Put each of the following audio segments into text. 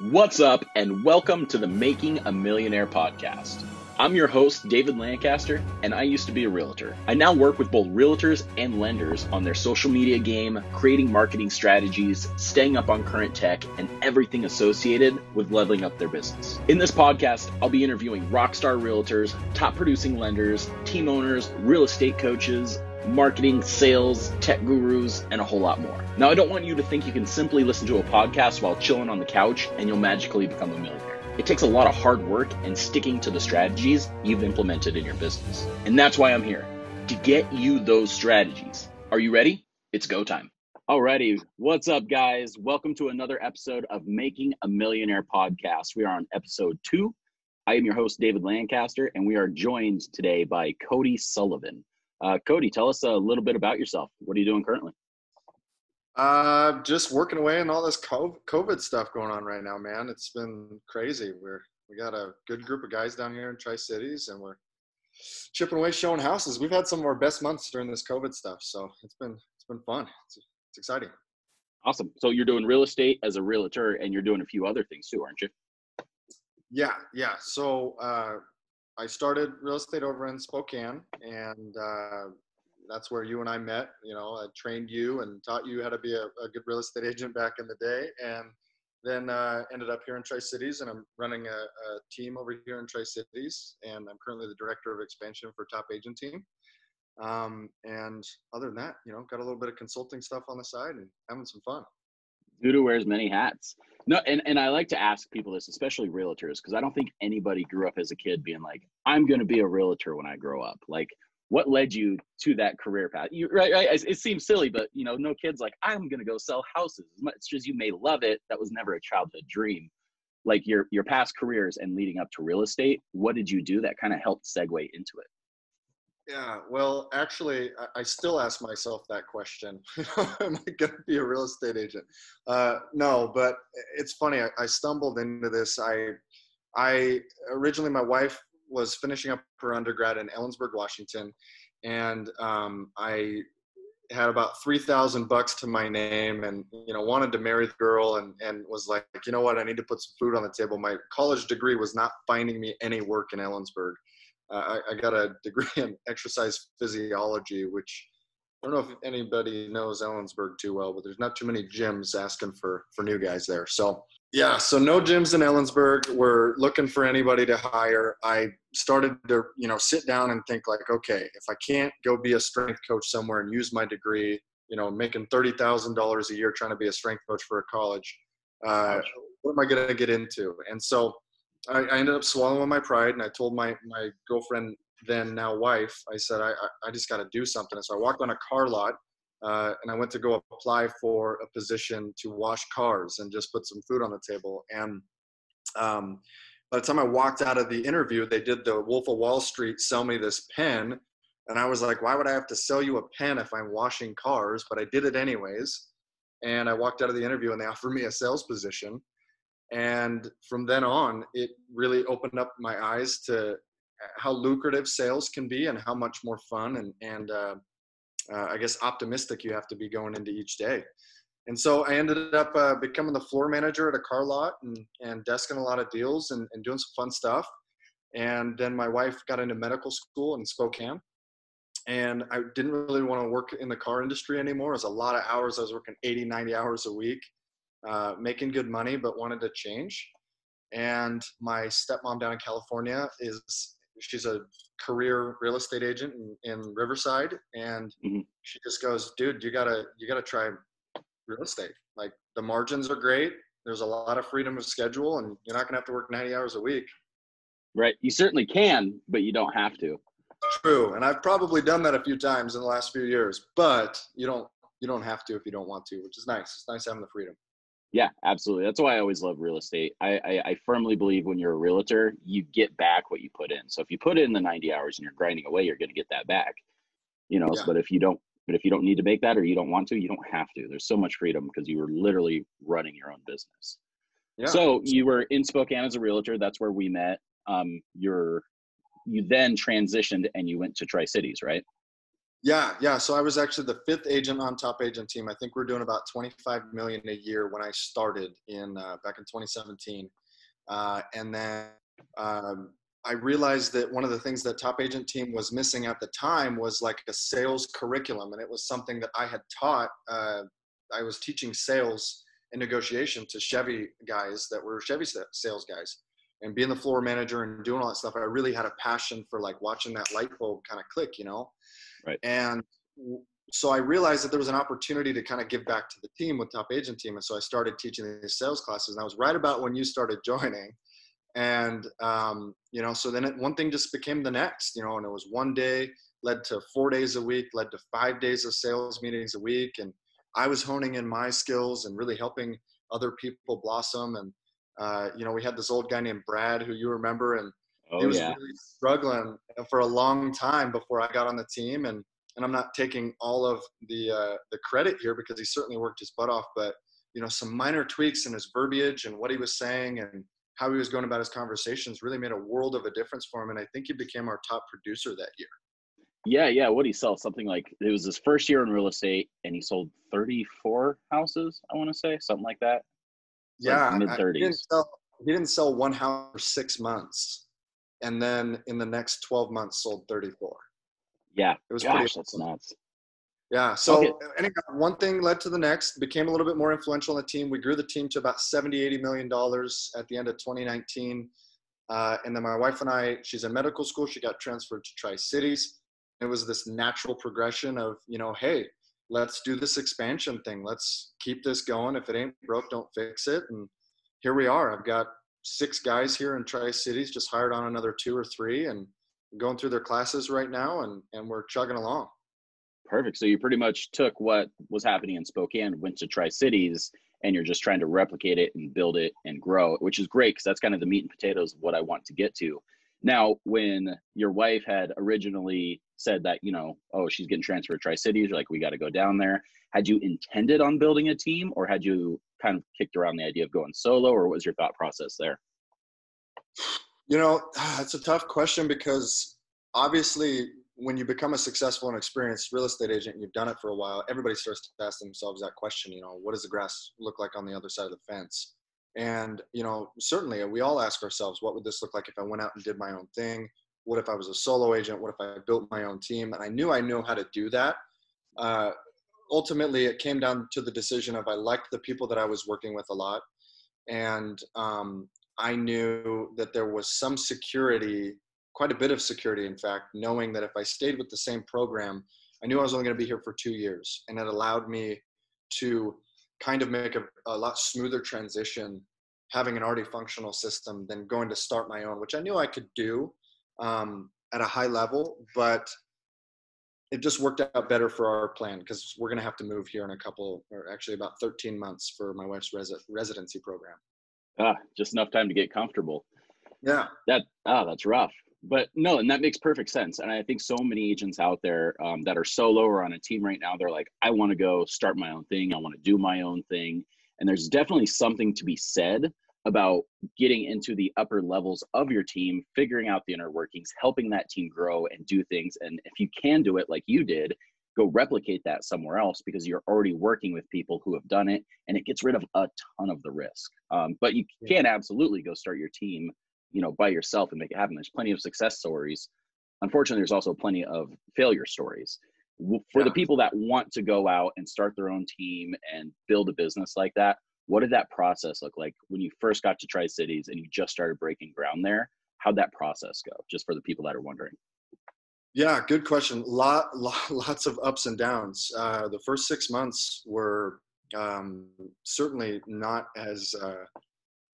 What's up, and welcome to the Making a Millionaire podcast. I'm your host, David Lancaster, and I used to be a realtor. I now work with both realtors and lenders on their social media game, creating marketing strategies, staying up on current tech, and everything associated with leveling up their business. In this podcast, I'll be interviewing rockstar realtors, top producing lenders, team owners, real estate coaches, marketing, sales, tech gurus, and a whole lot more. Now, I don't want you to think you can simply listen to a podcast while chilling on the couch and you'll magically become a millionaire. It takes a lot of hard work and sticking to the strategies you've implemented in your business. And that's why I'm here to get you those strategies. Are you ready? It's go time. Alrighty, what's up, guys? Welcome to another episode of Making a Millionaire podcast. We are on episode two. I am your host, David Lancaster, and we are joined today by Cody Sullivan. Uh, Cody, tell us a little bit about yourself. What are you doing currently? Uh, just working away and all this COVID stuff going on right now, man. It's been crazy. We're we got a good group of guys down here in Tri Cities, and we're chipping away, showing houses. We've had some of our best months during this COVID stuff, so it's been it's been fun. It's, it's exciting. Awesome. So you're doing real estate as a realtor, and you're doing a few other things too, aren't you? Yeah, yeah. So uh, I started real estate over in Spokane, and uh, that's where you and I met. You know, I trained you and taught you how to be a, a good real estate agent back in the day, and then uh, ended up here in Tri Cities, and I'm running a, a team over here in Tri Cities, and I'm currently the director of expansion for Top Agent Team. Um, and other than that, you know, got a little bit of consulting stuff on the side and having some fun. Duda wears many hats. No, and, and I like to ask people this, especially realtors, because I don't think anybody grew up as a kid being like, I'm going to be a realtor when I grow up. Like, what led you to that career path? You, right, right. It, it seems silly, but you know, no kids like, I'm going to go sell houses. As much as you may love it, that was never a childhood dream. Like your your past careers and leading up to real estate, what did you do that kind of helped segue into it? Yeah, well, actually, I, still ask myself that question. Am I going to be a real estate agent? Uh, no, but it's funny. I, I, stumbled into this. I, I originally, my wife was finishing up her undergrad in Ellensburg, Washington, and um, I had about three thousand bucks to my name, and you know, wanted to marry the girl, and and was like, you know what, I need to put some food on the table. My college degree was not finding me any work in Ellensburg I, I got a degree in exercise physiology, which I don't know if anybody knows Ellensburg too well, but there's not too many gyms asking for for new guys there. So yeah, so no gyms in Ellensburg. We're looking for anybody to hire. I started to you know sit down and think like, okay, if I can't go be a strength coach somewhere and use my degree, you know, making thirty thousand dollars a year trying to be a strength coach for a college, uh, what am I going to get into? And so I, I, ended up swallowing my pride and I told my, my girlfriend, then now wife, I said, I, I just got to do something. so I walked on a car lot uh, and I went to go apply for a position to wash cars and just put some food on the table. And um, by the time I walked out of the interview, they did the Wolf of Wall Street sell me this pen. And I was like, why would I have to sell you a pen if I'm washing cars? But I did it anyways. And I walked out of the interview and they offered me a sales position and from then on it really opened up my eyes to how lucrative sales can be and how much more fun and and uh, uh, I guess optimistic you have to be going into each day. And so I ended up uh, becoming the floor manager at a car lot and, and desking a lot of deals and, and doing some fun stuff. And then my wife got into medical school in Spokane. And I didn't really want to work in the car industry anymore. It was a lot of hours. I was working 80, 90 hours a week uh, making good money but wanted to change. And my stepmom down in California is she's a career real estate agent in, in Riverside, and mm-hmm. she just goes, "Dude, you gotta you gotta try real estate. Like the margins are great. There's a lot of freedom of schedule, and you're not gonna have to work 90 hours a week." Right. You certainly can, but you don't have to. True, and I've probably done that a few times in the last few years, but you don't you don't have to if you don't want to, which is nice. It's nice having the freedom. Yeah, absolutely. That's why I always love real estate. I, I, I, firmly believe when you're a realtor, you get back what you put in. So if you put in the 90 hours and you're grinding away, you're going to get that back. You know, yeah. but if you don't, but if you don't need to make that or you don't want to, you don't have to. There's so much freedom because you were literally running your own business. Yeah. So you were in Spokane as a realtor. That's where we met. Um, you're, you then transitioned and you went to Tri Cities, right? Yeah, yeah. So I was actually the fifth agent on top agent team. I think we're doing about 25 million a year when I started in uh, back in 2017, uh, and then um, I realized that one of the things that top agent team was missing at the time was like a sales curriculum, and it was something that I had taught. Uh, I was teaching sales and negotiation to Chevy guys that were Chevy sales guys, and being the floor manager and doing all that stuff. I really had a passion for like watching that light bulb kind of click, you know Right. And so I realized that there was an opportunity to kind of give back to the team with Top Agent Team. And so I started teaching these sales classes. And I was right about when you started joining. And, um, you know, so then it, one thing just became the next, you know, and it was one day led to four days a week, led to five days of sales meetings a week. And I was honing in my skills and really helping other people blossom. And, uh, you know, we had this old guy named Brad who you remember, and Oh, he was yeah. really struggling for a long time before I got on the team, and and I'm not taking all of the uh, the credit here because he certainly worked his butt off, but you know some minor tweaks in his verbiage and what he was saying and how he was going about his conversations really made a world of a difference for him, and I think he became our top producer that year. Yeah, yeah. What he sell? Something like it was his first year in real estate, and he sold 34 houses. I want to say something like that. Yeah, I- mid I- He thirties. he didn't sell one house for six months, and then in the next 12 months sold 34. Yeah. It was Gosh, pretty that's awesome. nuts. Yeah. So Okay. anyhow, one thing led to the next, became a little bit more influential in the team. We grew the team to about 70, 80 million dollars at the end of 2019. Uh, and then my wife and I, she's in medical school. She got transferred to Tri Cities. It was this natural progression of, you know, hey, let's do this expansion thing. Let's keep this going. If it ain't broke, don't fix it. And here we are. I've got six guys here in Tri Cities, just hired on another two or three and going through their classes right now. And, and we're chugging along. Perfect. So you pretty much took what was happening in Spokane, went to Tri Cities, and you're just trying to replicate it and build it and grow which is great because that's kind of the meat and potatoes of what I want to get to. Now, when your wife had originally said that, you know, oh, she's getting transferred to Tri Cities, like, we got to go down there. Had you intended on building a team or had you kind of kicked around the idea of going solo or what was your thought process there? You know, it's a tough question because obviously, when you become a successful and experienced real estate agent, and you've done it for a while, everybody starts to ask themselves that question. You know, what does the grass look like on the other side of the fence? And you know, certainly, we all ask ourselves, what would this look like if I went out and did my own thing? What if I was a solo agent? What if I built my own team? And I knew I knew how to do that. Uh, ultimately, it came down to the decision of I liked the people that I was working with a lot, and um, I knew that there was some security, quite a bit of security, in fact, knowing that if I stayed with the same program, I knew I was only going to be here for two years. And it allowed me to kind of make a, a lot smoother transition having an already functional system than going to start my own, which I knew I could do um, at a high level, but it just worked out better for our plan because we're going to have to move here in a couple, or actually about 13 months for my wife's resi- residency program. Ah, just enough time to get comfortable. Yeah. that ah that's rough but no and that makes perfect sense and i think so many agents out there um, that are solo or on a team right now they're like i want to go start my own thing i want to do my own thing and there's definitely something to be said about getting into the upper levels of your team figuring out the inner workings helping that team grow and do things and if you can do it like you did go replicate that somewhere else because you're already working with people who have done it and it gets rid of a ton of the risk. Um, but you Yeah. can absolutely go start your team you know by yourself and make it happen. There's plenty of success stories. Unfortunately there's also plenty of failure stories. For the people that want to go out and start their own team and build a business like that what did that process look like when you first got to tri cities and you just started breaking ground there how'd that process go just for the people that are wondering Yeah, good question. Lot, lot lots of ups and downs. Uh, the first six months were um, certainly not as uh,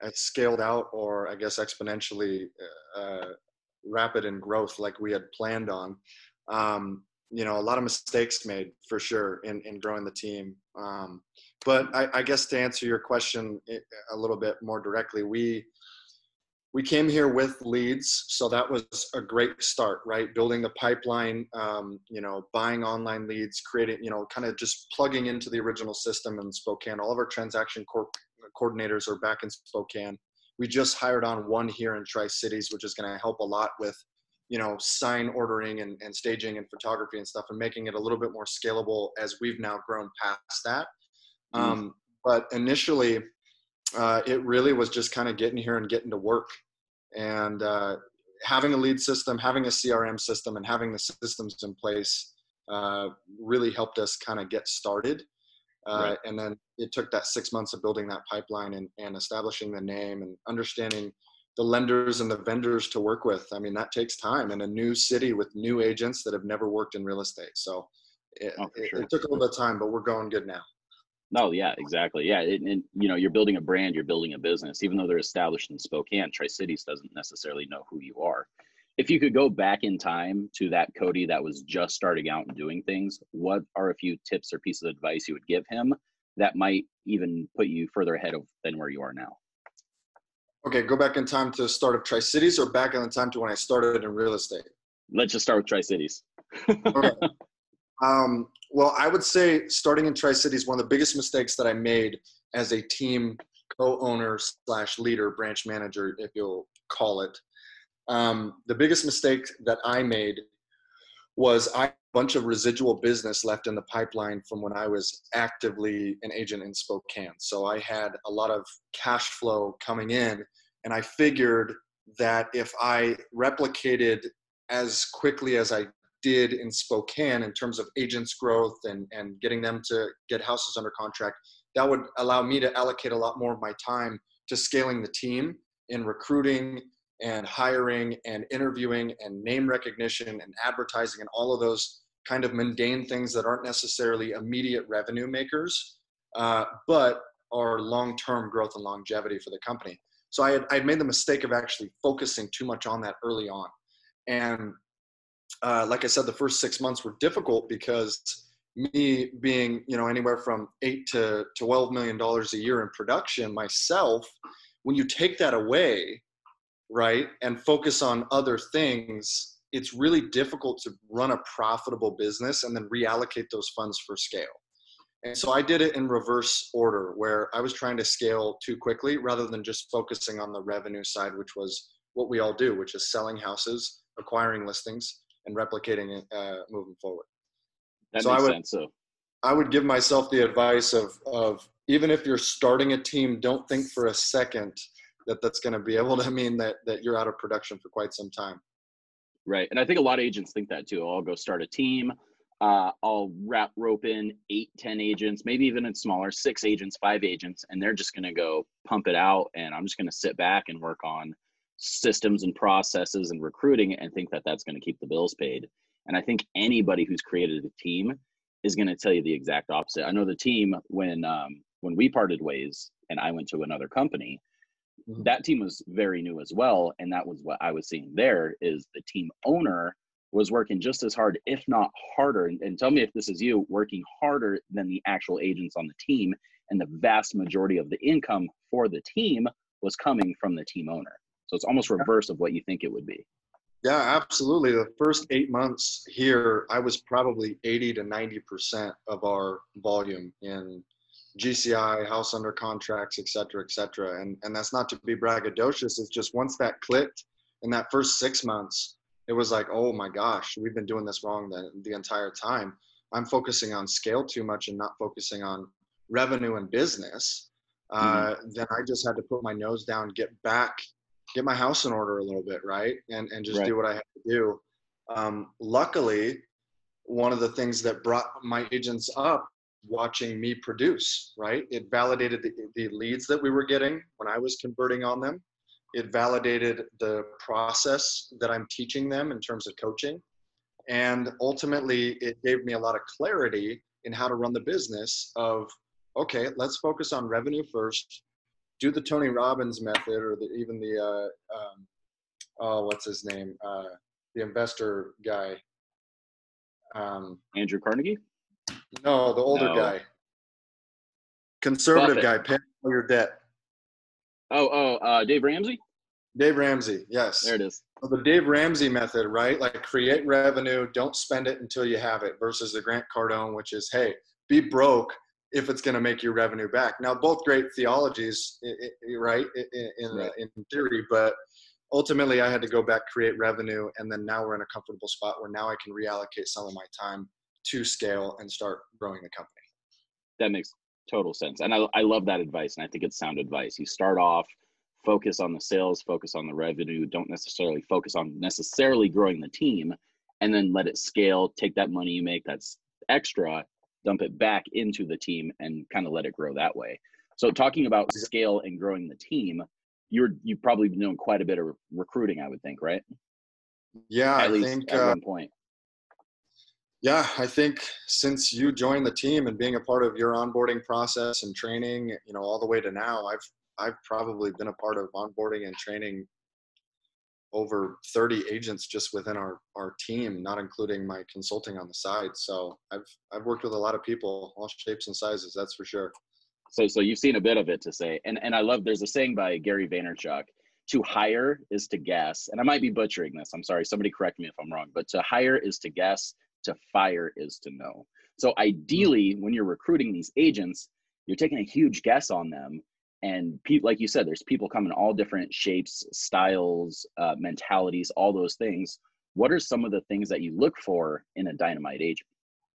as scaled out or I guess exponentially uh, rapid in growth like we had planned on. Um, you know, a lot of mistakes made for sure in, in growing the team. Um, but I, I guess to answer your question a little bit more directly, we we came here with leads so that was a great start right? Building the pipeline um, you know buying online leads creating you know kind of just plugging into the original system in spokane. All of our transaction co- coordinators are back in spokane. We just hired on one here in tri cities which is going to help a lot with you know sign ordering and, and staging and photography and stuff and making it a little bit more scalable as we've now grown past that. Um, but initially uh, it really was just kind of getting here and getting to work and uh, having a lead system having a crm system and having the systems in place uh, really helped us kind of get started uh, right. and then it took that six months of building that pipeline and, and establishing the name and understanding the lenders and the vendors to work with. I mean, that takes time in a new city with new agents that have never worked in real estate. So it, oh, sure. it, took a little bit of time, but we're going good now. No, yeah, exactly. Yeah, and you know, you're building a brand, you're building a business. Even though they're established in Spokane, Tri Cities doesn't necessarily know who you are. If you could go back in time to that Cody that was just starting out and doing things, what are a few tips or pieces of advice you would give him that might even put you further ahead of than where you are now? Okay, go back in time to the start of Tri Cities or back in the time to when I started in real estate? Let's just start with Tri Cities. okay. Um, well, I would say starting in Tri Cities, one of the biggest mistakes that I made as a team co-owner slash leader, branch manager, if you'll call it. Um, the biggest mistake that I made was I bunch of residual business left in the pipeline from when I was actively an agent in Spokane. So I had a lot of cash flow coming in, and I figured that if I replicated as quickly as I did in Spokane in terms of agents growth and, and getting them to get houses under contract, that would allow me to allocate a lot more of my time to scaling the team in recruiting and hiring and interviewing and name recognition and advertising and all of those kind of mundane things that aren't necessarily immediate revenue makers, uh, but are long-term growth and longevity for the company. So I had, I had made the mistake of actually focusing too much on that early on. And uh, like I said, the first six months were difficult because me being, you know, anywhere from eight to $12 million a year in production myself, when you take that away, right, and focus on other things, it's really difficult to run a profitable business and then reallocate those funds for scale. And so I did it in reverse order where I was trying to scale too quickly rather than just focusing on the revenue side, which was what we all do, which is selling houses, acquiring listings, and replicating it uh, moving forward. That so makes I would, sense. So I would give myself the advice of, of even if you're starting a team, don't think for a second that that's going to be able to mean that, that you're out of production for quite some time. Right. And I think a lot of agents think that too. I'll go start a team. Uh, I'll wrap rope in eight, ten agents, maybe even in smaller, six agents, five agents, and they're just going to go pump it out. And I'm just going to sit back and work on systems and processes and recruiting and think that that's going to keep the bills paid. And I think anybody who's created a team is going to tell you the exact opposite. I know the team when um, when we parted ways and I went to another company, Mm-hmm. that team was very new as well and that was what i was seeing there is the team owner was working just as hard if not harder and, and, tell me if this is you working harder than the actual agents on the team and the vast majority of the income for the team was coming from the team owner so it's almost reverse of what you think it would be yeah absolutely the first eight months here i was probably 80 to 90 percent of our volume in GCI, house under contracts, et cetera, et cetera. And, and that's not to be braggadocious. It's just once that clicked in that first six months, it was like, oh my gosh, we've been doing this wrong the, the entire time. I'm focusing on scale too much and not focusing on revenue and business. Uh, mm-hmm. Then I just had to put my nose down, get back, get my house in order a little bit, right? And, and just right. do what I have to do. Um, luckily, one of the things that brought my agents up watching me produce, right? It validated the, the leads that we were getting when I was converting on them. It validated the process that I'm teaching them in terms of coaching. And ultimately, it gave me a lot of clarity in how to run the business of, okay, let's focus on revenue first, do the Tony Robbins method or the, even the, uh, um, oh, what's his name? Uh, the investor guy. Um, Andrew Carnegie? No, the older no. guy. Conservative guy, pay all your debt. Oh, oh, uh, Dave Ramsey? Dave Ramsey, yes. There it is. So the Dave Ramsey method, right? Like create revenue, don't spend it until you have it, versus the Grant Cardone, which is, hey, be broke if it's going to make your revenue back. Now, both great theologies, right, in, in, right. in theory, but ultimately I had to go back, create revenue, and then now we're in a comfortable spot where now I can reallocate some of my time to scale and start growing the company. That makes total sense. And I, I love that advice. And I think it's sound advice. You start off, focus on the sales, focus on the revenue, don't necessarily focus on necessarily growing the team, and then let it scale. Take that money you make that's extra, dump it back into the team and kind of let it grow that way. So talking about scale and growing the team, you're you've probably been doing quite a bit of recruiting, I would think, right? Yeah, at I least think at uh, one point. Yeah, I think since you joined the team and being a part of your onboarding process and training, you know, all the way to now, I've I've probably been a part of onboarding and training over 30 agents just within our our team, not including my consulting on the side. So I've I've worked with a lot of people, all shapes and sizes, that's for sure. So so you've seen a bit of it to say. And and I love there's a saying by Gary Vaynerchuk, to hire is to guess. And I might be butchering this. I'm sorry, somebody correct me if I'm wrong, but to hire is to guess, to fire is to know. So ideally, when you're recruiting these agents, you're taking a huge guess on them. And pe- like you said, there's people coming all different shapes, styles, uh, mentalities, all those things. What are some of the things that you look for in a dynamite agent,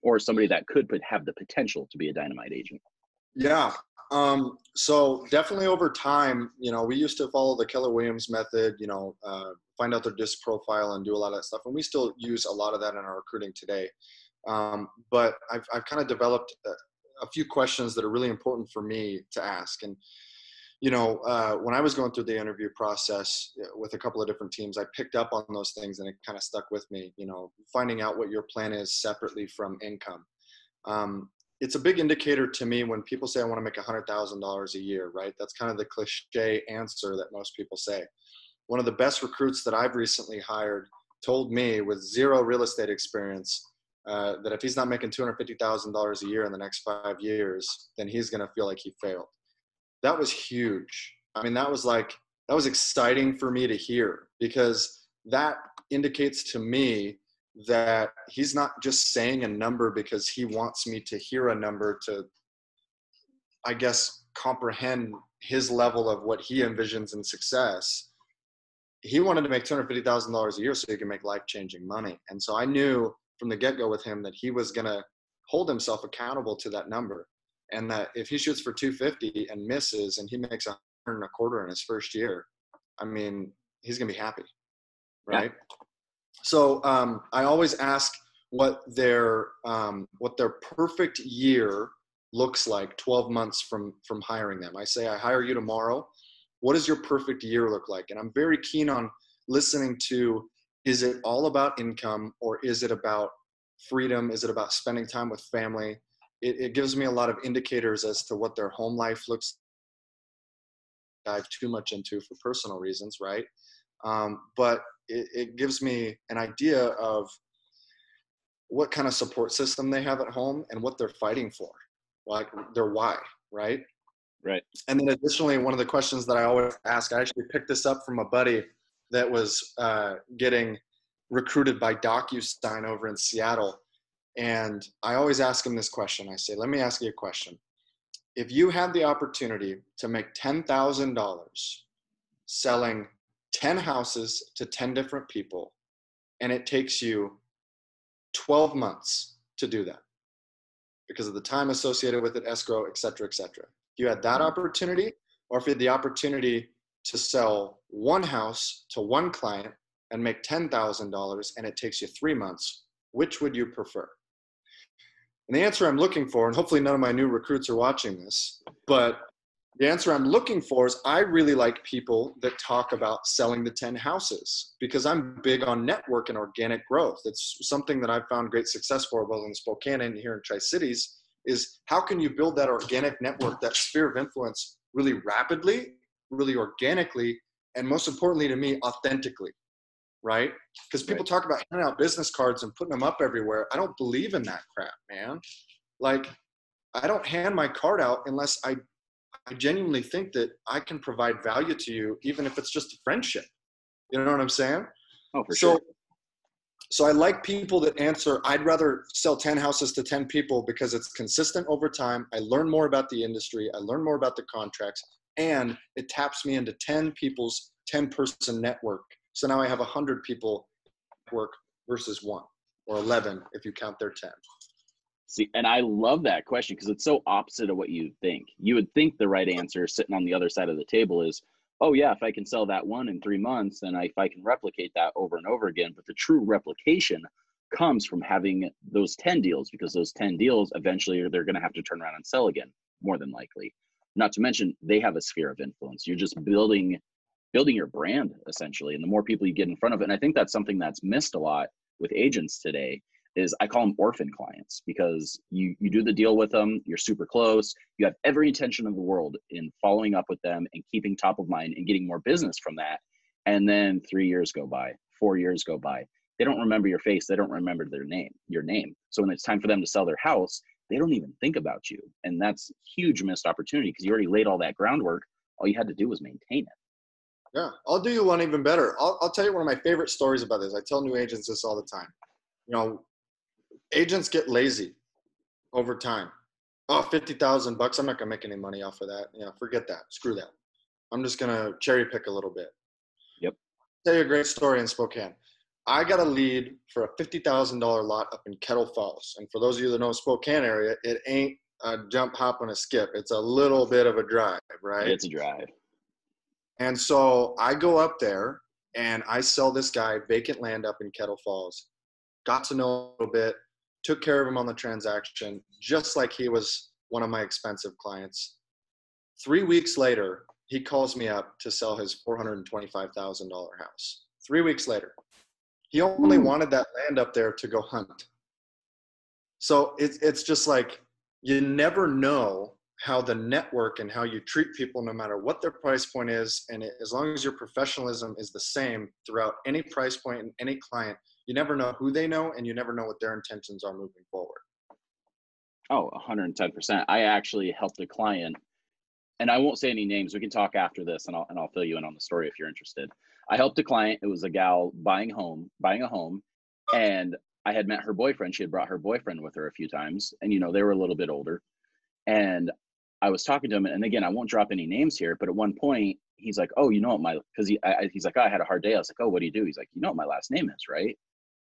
or somebody that could put, have the potential to be a dynamite agent? Yeah. Um, so definitely over time, you know, we used to follow the Keller Williams method, you know, uh, find out their disc profile and do a lot of that stuff. And we still use a lot of that in our recruiting today. Um, but I've, I've kind of developed a, a, few questions that are really important for me to ask. And, you know, uh, when I was going through the interview process uh, with a couple of different teams, I picked up on those things and it kind of stuck with me, you know, finding out what your plan is separately from income. Um, it's a big indicator to me when people say I want to make $100,000 a year, right? That's kind of the cliche answer that most people say. One of the best recruits that I've recently hired told me with zero real estate experience uh, that if he's not making $250,000 a year in the next five years, then he's going to feel like he failed. That was huge. I mean, that was like, that was exciting for me to hear because that indicates to me that he's not just saying a number because he wants me to hear a number to i guess comprehend his level of what he envisions in success. He wanted to make $250000 a year so he can make life-changing money. And so i knew from the get-go with him that he was going to hold himself accountable to that number and that if he shoots for 250 and misses and he makes a hundred and a quarter in his first year i mean he's going to be happy right yeah so um, I always ask what their um, what their perfect year looks like 12 months from from hiring them. I say I hire you tomorrow. What does your perfect year look like? And I'm very keen on listening to is it all about income or is it about freedom? Is it about spending time with family? It, it gives me a lot of indicators as to what their home life looks dive too much into for personal reasons, right? Um, but it, it gives me an idea of what kind of support system they have at home and what they're fighting for, like their why, right? Right. And then additionally, one of the questions that I always ask, I actually picked this up from a buddy that was uh, getting recruited by DocuSign over in Seattle. And I always ask him this question. I say, let me ask you a question. If you had the opportunity to make $10,000 selling 10 houses to 10 different people, and it takes you 12 months to do that because of the time associated with it, escrow, et cetera, et cetera. If you had that opportunity, or if you had the opportunity to sell one house to one client and make $10,000 and it takes you three months, which would you prefer? And the answer I'm looking for, and hopefully none of my new recruits are watching this, but the answer I'm looking for is I really like people that talk about selling the 10 houses because I'm big on network and organic growth. It's something that I've found great success for both in Spokane and here in Tri Cities is how can you build that organic network, that sphere of influence really rapidly, really organically, and most importantly to me, authentically, right? Because people right. talk about handing out business cards and putting them up everywhere. I don't believe in that crap, man. Like, I don't hand my card out unless I I genuinely think that I can provide value to you, even if it's just a friendship. You know what I'm saying? Oh, for so, sure. So I like people that answer, I'd rather sell 10 houses to 10 people because it's consistent over time. I learn more about the industry. I learn more about the contracts and it taps me into 10 people's 10 person network. So now I have 100 people work versus one or 11 if you count their 10. See, and I love that question because it's so opposite of what you think. You would think the right answer sitting on the other side of the table is, oh yeah, if I can sell that one in three months, then I, if I can replicate that over and over again. But the true replication comes from having those 10 deals because those 10 deals eventually they're going to have to turn around and sell again, more than likely. Not to mention they have a sphere of influence. You're just building building your brand essentially. And the more people you get in front of it, and I think that's something that's missed a lot with agents today is I call them orphan clients because you you do the deal with them, you're super close, you have every intention of the world in following up with them and keeping top of mind and getting more business from that. And then 3 years go by, 4 years go by. They don't remember your face, they don't remember their name, your name. So when it's time for them to sell their house, they don't even think about you. And that's huge missed opportunity because you already laid all that groundwork. All you had to do was maintain it. Yeah, I'll do you one even better. I'll, I'll tell you one of my favorite stories about this. I tell new agents this all the time. You know, agents get lazy over time. Oh, 50,000 bucks. I'm not going to make any money off of that. Yeah, forget that. Screw that. I'm just going to cherry pick a little bit. Yep. I'll tell you a great story in Spokane. I got a lead for a $50,000 lot up in Kettle Falls. And for those of you that know Spokane area, it ain't a jump, hop, and a skip. It's a little bit of a drive, right? It's a drive. And so I go up there and I sell this guy vacant land up in Kettle Falls. Got to know a little bit, took care of him on the transaction, just like he was one of my expensive clients. Three weeks later, he calls me up to sell his $425,000 house. Three weeks later. He only hmm. wanted that land up there to go hunt. So it's, it's just like you never know how the network and how you treat people, no matter what their price point is, and it, as long as your professionalism is the same throughout any price point and any client, you never know who they know and you never know what their intentions are moving forward. Oh, 110%. I actually helped a client, and I won't say any names. We can talk after this, and I'll and I'll fill you in on the story if you're interested. I helped a client. It was a gal buying home, buying a home, and I had met her boyfriend. She had brought her boyfriend with her a few times, and you know they were a little bit older. And I was talking to him, and again, I won't drop any names here, but at one point, he's like, "Oh, you know what my?" Because he, I, he's like, oh, "I had a hard day." I was like, "Oh, what do you do?" He's like, "You know what my last name is, right?"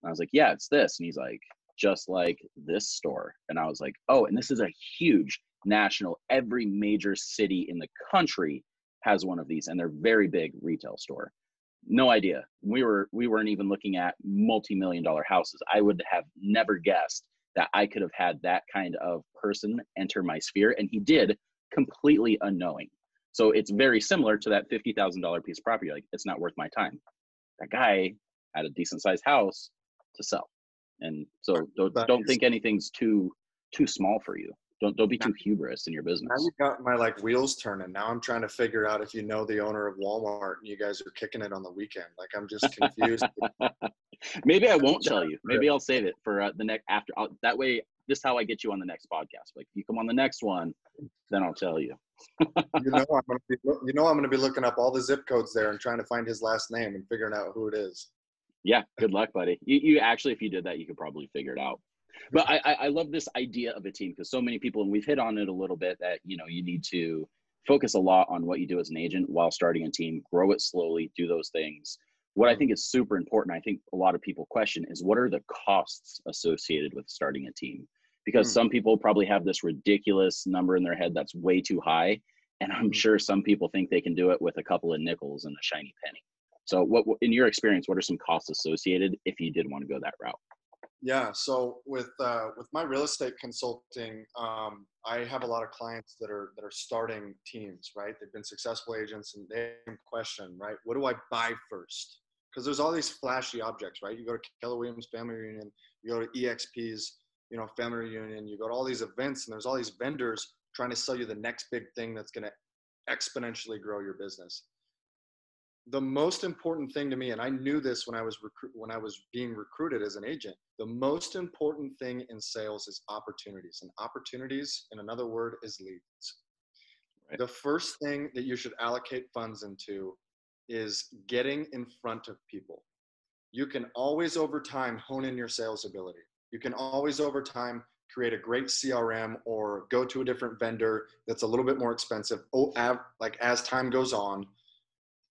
And I was like, "Yeah, it's this." And he's like, "Just like this store." And I was like, "Oh, and this is a huge national. Every major city in the country has one of these, and they're very big retail store." No idea. We were we weren't even looking at multi-million dollar houses. I would have never guessed that I could have had that kind of person enter my sphere. And he did completely unknowing. So it's very similar to that $50,000 piece of property. Like, it's not worth my time. That guy had a decent sized house to sell. And so don't, don't think anything's too too small for you. Don't don't be too hubris in your business. I've got my like wheels turning. Now I'm trying to figure out if you know the owner of Walmart and you guys are kicking it on the weekend. Like I'm just confused. Maybe I won't tell you. Maybe I'll save it for uh, the next after. I'll, that way, this is how I get you on the next podcast. Like, if you come on the next one, then I'll tell you. you know, I'm gonna be, you know, I'm going to be looking up all the zip codes there and trying to find his last name and figuring out who it is. Yeah, good luck, buddy. You, you actually, if you did that, you could probably figure it out. But I, I, love this idea of a team because so many people, and we've hit on it a little bit, that you know you need to focus a lot on what you do as an agent while starting a team, grow it slowly, do those things what I think is super important, I think a lot of people question is what are the costs associated with starting a team? Because mm. some people probably have this ridiculous number in their head that's way too high. And I'm mm. sure some people think they can do it with a couple of nickels and a shiny penny. So, what, in your experience, what are some costs associated if you did want to go that route? Yeah, so with uh, with my real estate consulting, um, I have a lot of clients that are that are starting teams. Right, they've been successful agents, and they question, right, what do I buy first? because there's all these flashy objects, right? You go to Keller Williams Family Reunion, you go to EXP's, you know, Family Reunion, you go to all these events, and there's all these vendors trying to sell you the next big thing that's going to exponentially grow your business. The most important thing to me, and I knew this when I was recruit when I was being recruited as an agent, the most important thing in sales is opportunities, and opportunities, in another word, is leads. Right. The first thing that you should allocate funds into is getting in front of people. You can always over time hone in your sales ability. You can always over time create a great CRM or go to a different vendor that's a little bit more expensive. Oh, like as time goes on,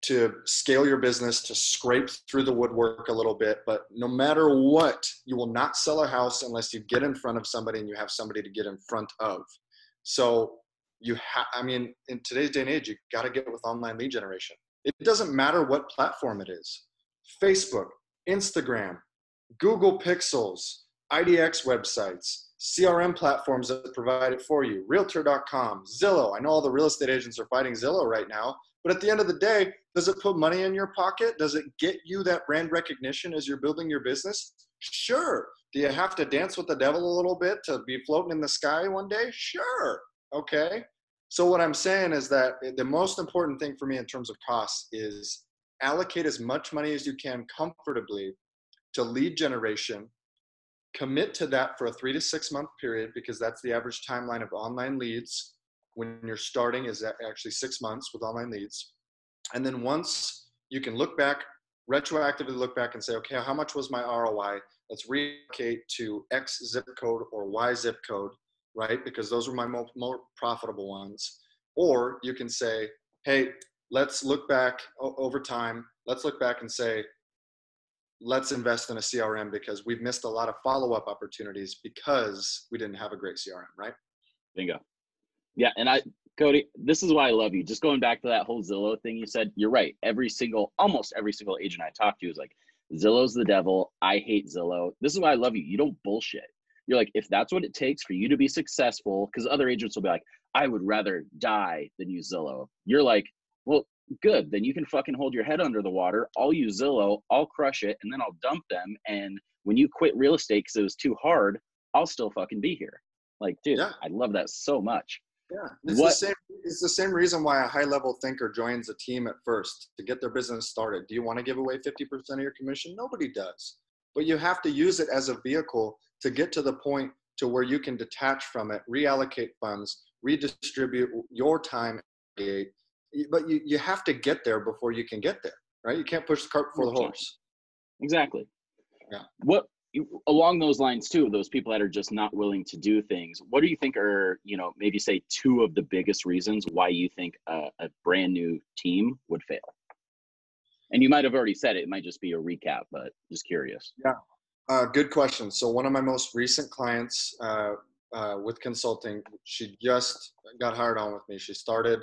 to scale your business, to scrape through the woodwork a little bit. But no matter what, you will not sell a house unless you get in front of somebody and you have somebody to get in front of. So you have, I mean, in today's day and age, you got to get with online lead generation. It doesn't matter what platform it is Facebook, Instagram, Google Pixels, IDX websites, CRM platforms that provide it for you, realtor.com, Zillow. I know all the real estate agents are fighting Zillow right now, but at the end of the day, does it put money in your pocket? Does it get you that brand recognition as you're building your business? Sure. Do you have to dance with the devil a little bit to be floating in the sky one day? Sure. Okay. So, what I'm saying is that the most important thing for me in terms of costs is allocate as much money as you can comfortably to lead generation. Commit to that for a three to six month period because that's the average timeline of online leads when you're starting is actually six months with online leads. And then once you can look back, retroactively look back and say, okay, how much was my ROI? Let's relocate to X zip code or Y zip code, right? Because those were my more, more profitable ones. Or you can say, hey, let's look back over time. Let's look back and say, let's invest in a CRM because we've missed a lot of follow up opportunities because we didn't have a great CRM, right? Bingo. Yeah, and I, Cody, this is why I love you. Just going back to that whole Zillow thing you said, you're right. Every single, almost every single agent I talk to is like, Zillow's the devil. I hate Zillow. This is why I love you. You don't bullshit. You're like, if that's what it takes for you to be successful, because other agents will be like, I would rather die than use Zillow. You're like, well, good. Then you can fucking hold your head under the water. I'll use Zillow. I'll crush it, and then I'll dump them. And when you quit real estate because it was too hard, I'll still fucking be here. Like, dude, yeah. I love that so much. Yeah, it's what, the same. It's the same reason why a high-level thinker joins a team at first to get their business started. Do you want to give away 50% of your commission? Nobody does, but you have to use it as a vehicle to get to the point to where you can detach from it, reallocate funds, redistribute your time. But you, you have to get there before you can get there, right? You can't push the cart before the horse. Exactly. Yeah. What along those lines too those people that are just not willing to do things what do you think are you know maybe say two of the biggest reasons why you think a, a brand new team would fail? And you might have already said it it might just be a recap but just curious. Yeah. Uh, good question. So one of my most recent clients uh, uh, with consulting she just got hired on with me. She started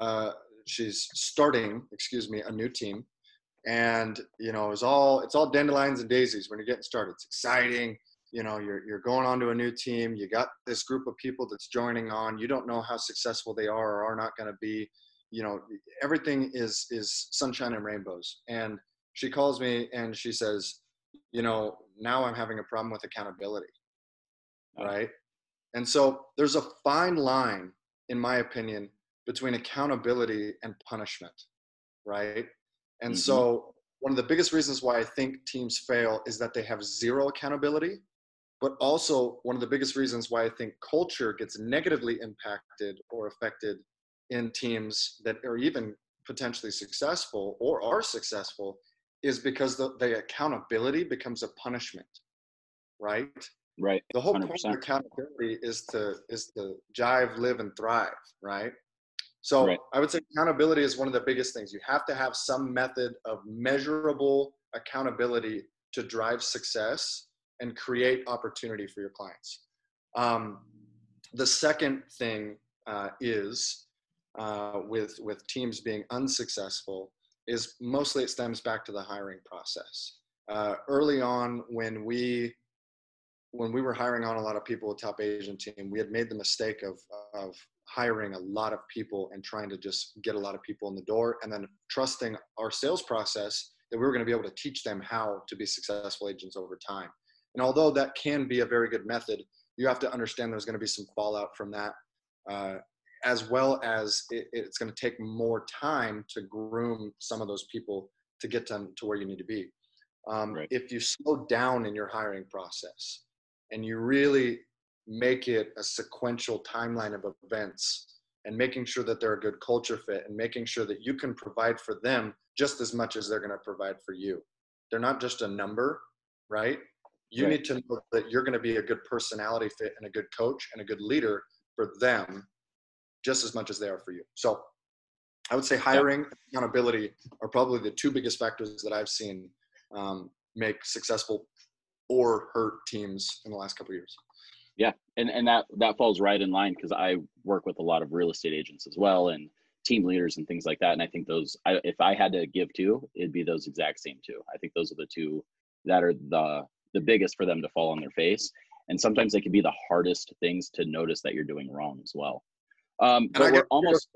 uh, she's starting excuse me a new team and you know it's all it's all dandelions and daisies when you're getting started. It's exciting. You know you're, you're going on to a new team. You got this group of people that's joining on. You don't know how successful they are or are not going to be. You know everything is is sunshine and rainbows. And she calls me and she says you know now i'm having a problem with accountability. Oh. Right? And so there's a fine line in my opinion between accountability and punishment. Right and mm-hmm. so, one of the biggest reasons why I think teams fail is that they have zero accountability. But also, one of the biggest reasons why I think culture gets negatively impacted or affected in teams that are even potentially successful or are successful is because the, the accountability becomes a punishment, right? Right. The whole 100%. point of accountability is to is to jive, live, and thrive, right? So right. I would say accountability is one of the biggest things. You have to have some method of measurable accountability to drive success and create opportunity for your clients. Um, the second thing uh, is uh, with with teams being unsuccessful is mostly it stems back to the hiring process. Uh, early on, when we when we were hiring on a lot of people with Top Agent Team, we had made the mistake of of hiring a lot of people and trying to just get a lot of people in the door and then trusting our sales process that we were going to be able to teach them how to be successful agents over time. And although that can be a very good method, you have to understand there's going to be some fallout from that, uh, as well as it, it's going to take more time to groom some of those people to get them to where you need to be. Um, right. If you slow down in your hiring process and you really make it a sequential timeline of events and making sure that they're a good culture fit and making sure that you can provide for them just as much as they're going to provide for you. They're not just a number, right? You right. need to know that you're going to be a good personality fit and a good coach and a good leader for them just as much as they are for you. So I would say hiring yeah. accountability are probably the two biggest factors that I've seen um, make successful or hurt teams in the last couple years. Yeah, and and that that falls right in line because I work with a lot of real estate agents as well and team leaders and things like that. And I think those, I, if I had to give two, it'd be those exact same two. I think those are the two that are the the biggest for them to fall on their face. And sometimes they can be the hardest things to notice that you're doing wrong as well. Um, but we're almost.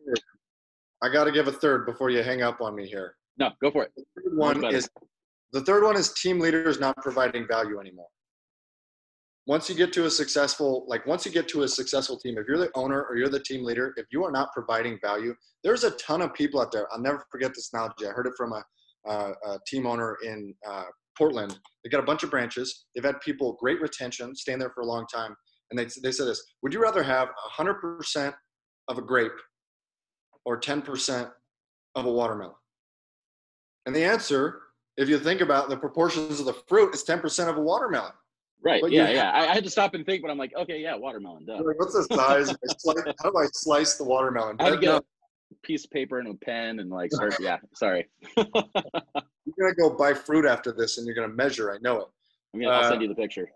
I got to give a third before you hang up on me here. No, go for it. The third one is the third one is team leaders not providing value anymore. Once you get to a successful, like once you get to a successful team, if you're the owner or you're the team leader, if you are not providing value, there's a ton of people out there. I'll never forget this analogy. I heard it from a, a, a team owner in uh, Portland. They got a bunch of branches. They've had people great retention, staying there for a long time. And they, they said this, would you rather have 100% of a grape or 10% of a watermelon? And the answer if you think about the proportions of the fruit, is 10% of a watermelon. Right. But yeah, yeah. I, I, had to stop and think, but I'm like, okay, yeah, watermelon. Duh. Like, what's the size? how do I slice the watermelon? I had to get a piece of paper and a pen and like start. yeah, sorry. you're gonna go buy fruit after this, and you're gonna measure. I know it. I mean, I'll uh, send you the picture.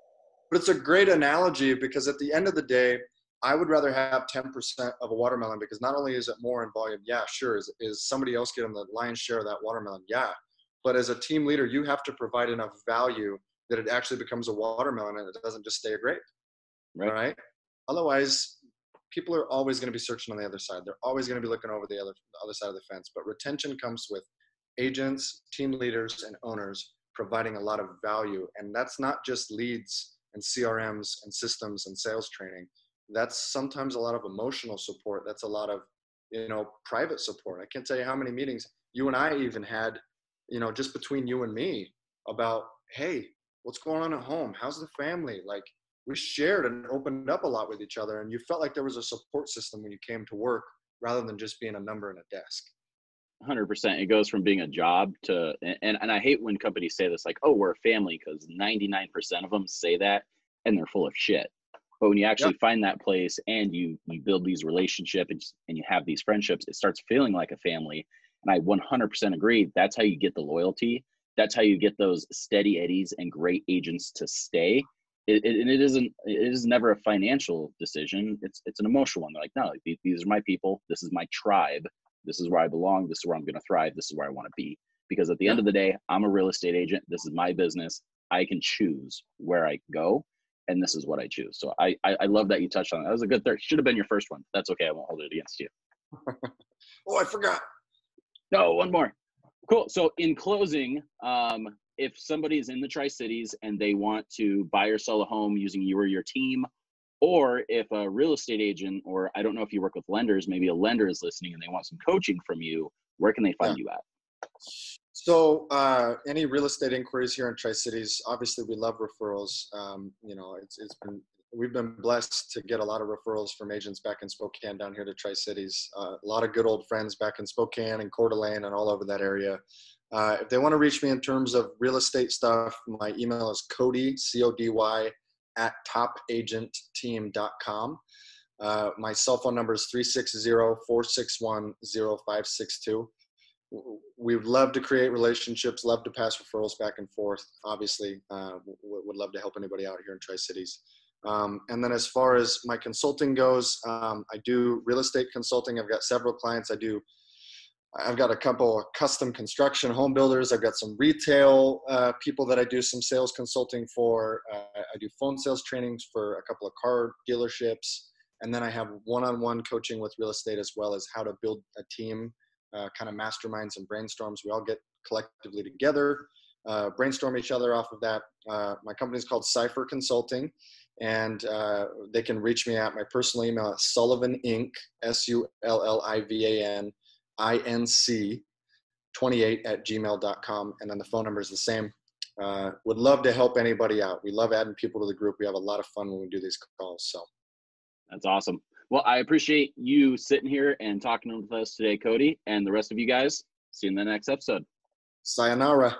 But it's a great analogy because at the end of the day, I would rather have 10% of a watermelon because not only is it more in volume, yeah, sure. Is, is somebody else getting the lion's share of that watermelon? Yeah. But as a team leader, you have to provide enough value that it actually becomes a watermelon and it doesn't just stay a grape. Right. right? Otherwise, people are always going to be searching on the other side. They're always going to be looking over the other the other side of the fence. But retention comes with agents, team leaders, and owners providing a lot of value. And that's not just leads and CRMs and systems and sales training. That's sometimes a lot of emotional support. That's a lot of, you know, private support. I can't tell you how many meetings you and I even had you know, just between you and me about, hey, what's going on at home? How's the family? Like we shared and opened up a lot with each other and you felt like there was a support system when you came to work rather than just being a number in a desk. 100% it goes from being a job to and, and i hate when companies say this like oh we're a family because 99% of them say that and they're full of shit but when you actually yep. find that place and you you build these relationships and you have these friendships it starts feeling like a family and I 100% agree. That's how you get the loyalty. That's how you get those steady eddies and great agents to stay. It, it, it isn't. It is never a financial decision. It's it's an emotional one. They're like, no, these, these are my people. This is my tribe. This is where I belong. This is where I'm going to thrive. This is where I want to be. Because at the end of the day, I'm a real estate agent. This is my business. I can choose where I go, and this is what I choose. So I I, I love that you touched on that. That was a good third. Should have been your first one. That's okay. I won't hold it against you. oh, I forgot. No, one more. Cool. So in closing, um, if somebody's in the Tri Cities and they want to buy or sell a home using you or your team, or if a real estate agent, or I don't know if you work with lenders, maybe a lender is listening and they want some coaching from you, where can they find yeah. you at? So, uh, any real estate inquiries here in Tri Cities, obviously we love referrals. Um, you know, it's, it's been we've been blessed to get a lot of referrals from agents back in Spokane down here to Tri Cities. Uh, a lot of good old friends back in Spokane and Coeur d'Alene and all over that area. Uh, if they want to reach me in terms of real estate stuff, my email is Cody, C O D Y, at topagentteam.com. Uh, my cell phone number is 360 461 0562. We'd love to create relationships, love to pass referrals back and forth. Obviously, uh, would love to help anybody out here in Tri Cities. Um, and then as far as my consulting goes, um, I do real estate consulting. I've got several clients. I do. I've got a couple of custom construction home builders. I've got some retail uh, people that I do some sales consulting for. Uh, I do phone sales trainings for a couple of car dealerships. And then I have one-on-one coaching with real estate as well as how to build a team, uh, kind of masterminds and brainstorms. We all get collectively together, uh, brainstorm each other off of that. Uh, my company is called Cipher Consulting and uh, they can reach me at my personal email at Sullivan Inc. S U L L I V A N I N C 28 at gmail.com. And then the phone number is the same. Uh, would love to help anybody out. We love adding people to the group. We have a lot of fun when we do these calls. So that's awesome. Well, I appreciate you sitting here and talking with us today, Cody, and the rest of you guys. See you in the next episode. Sayonara.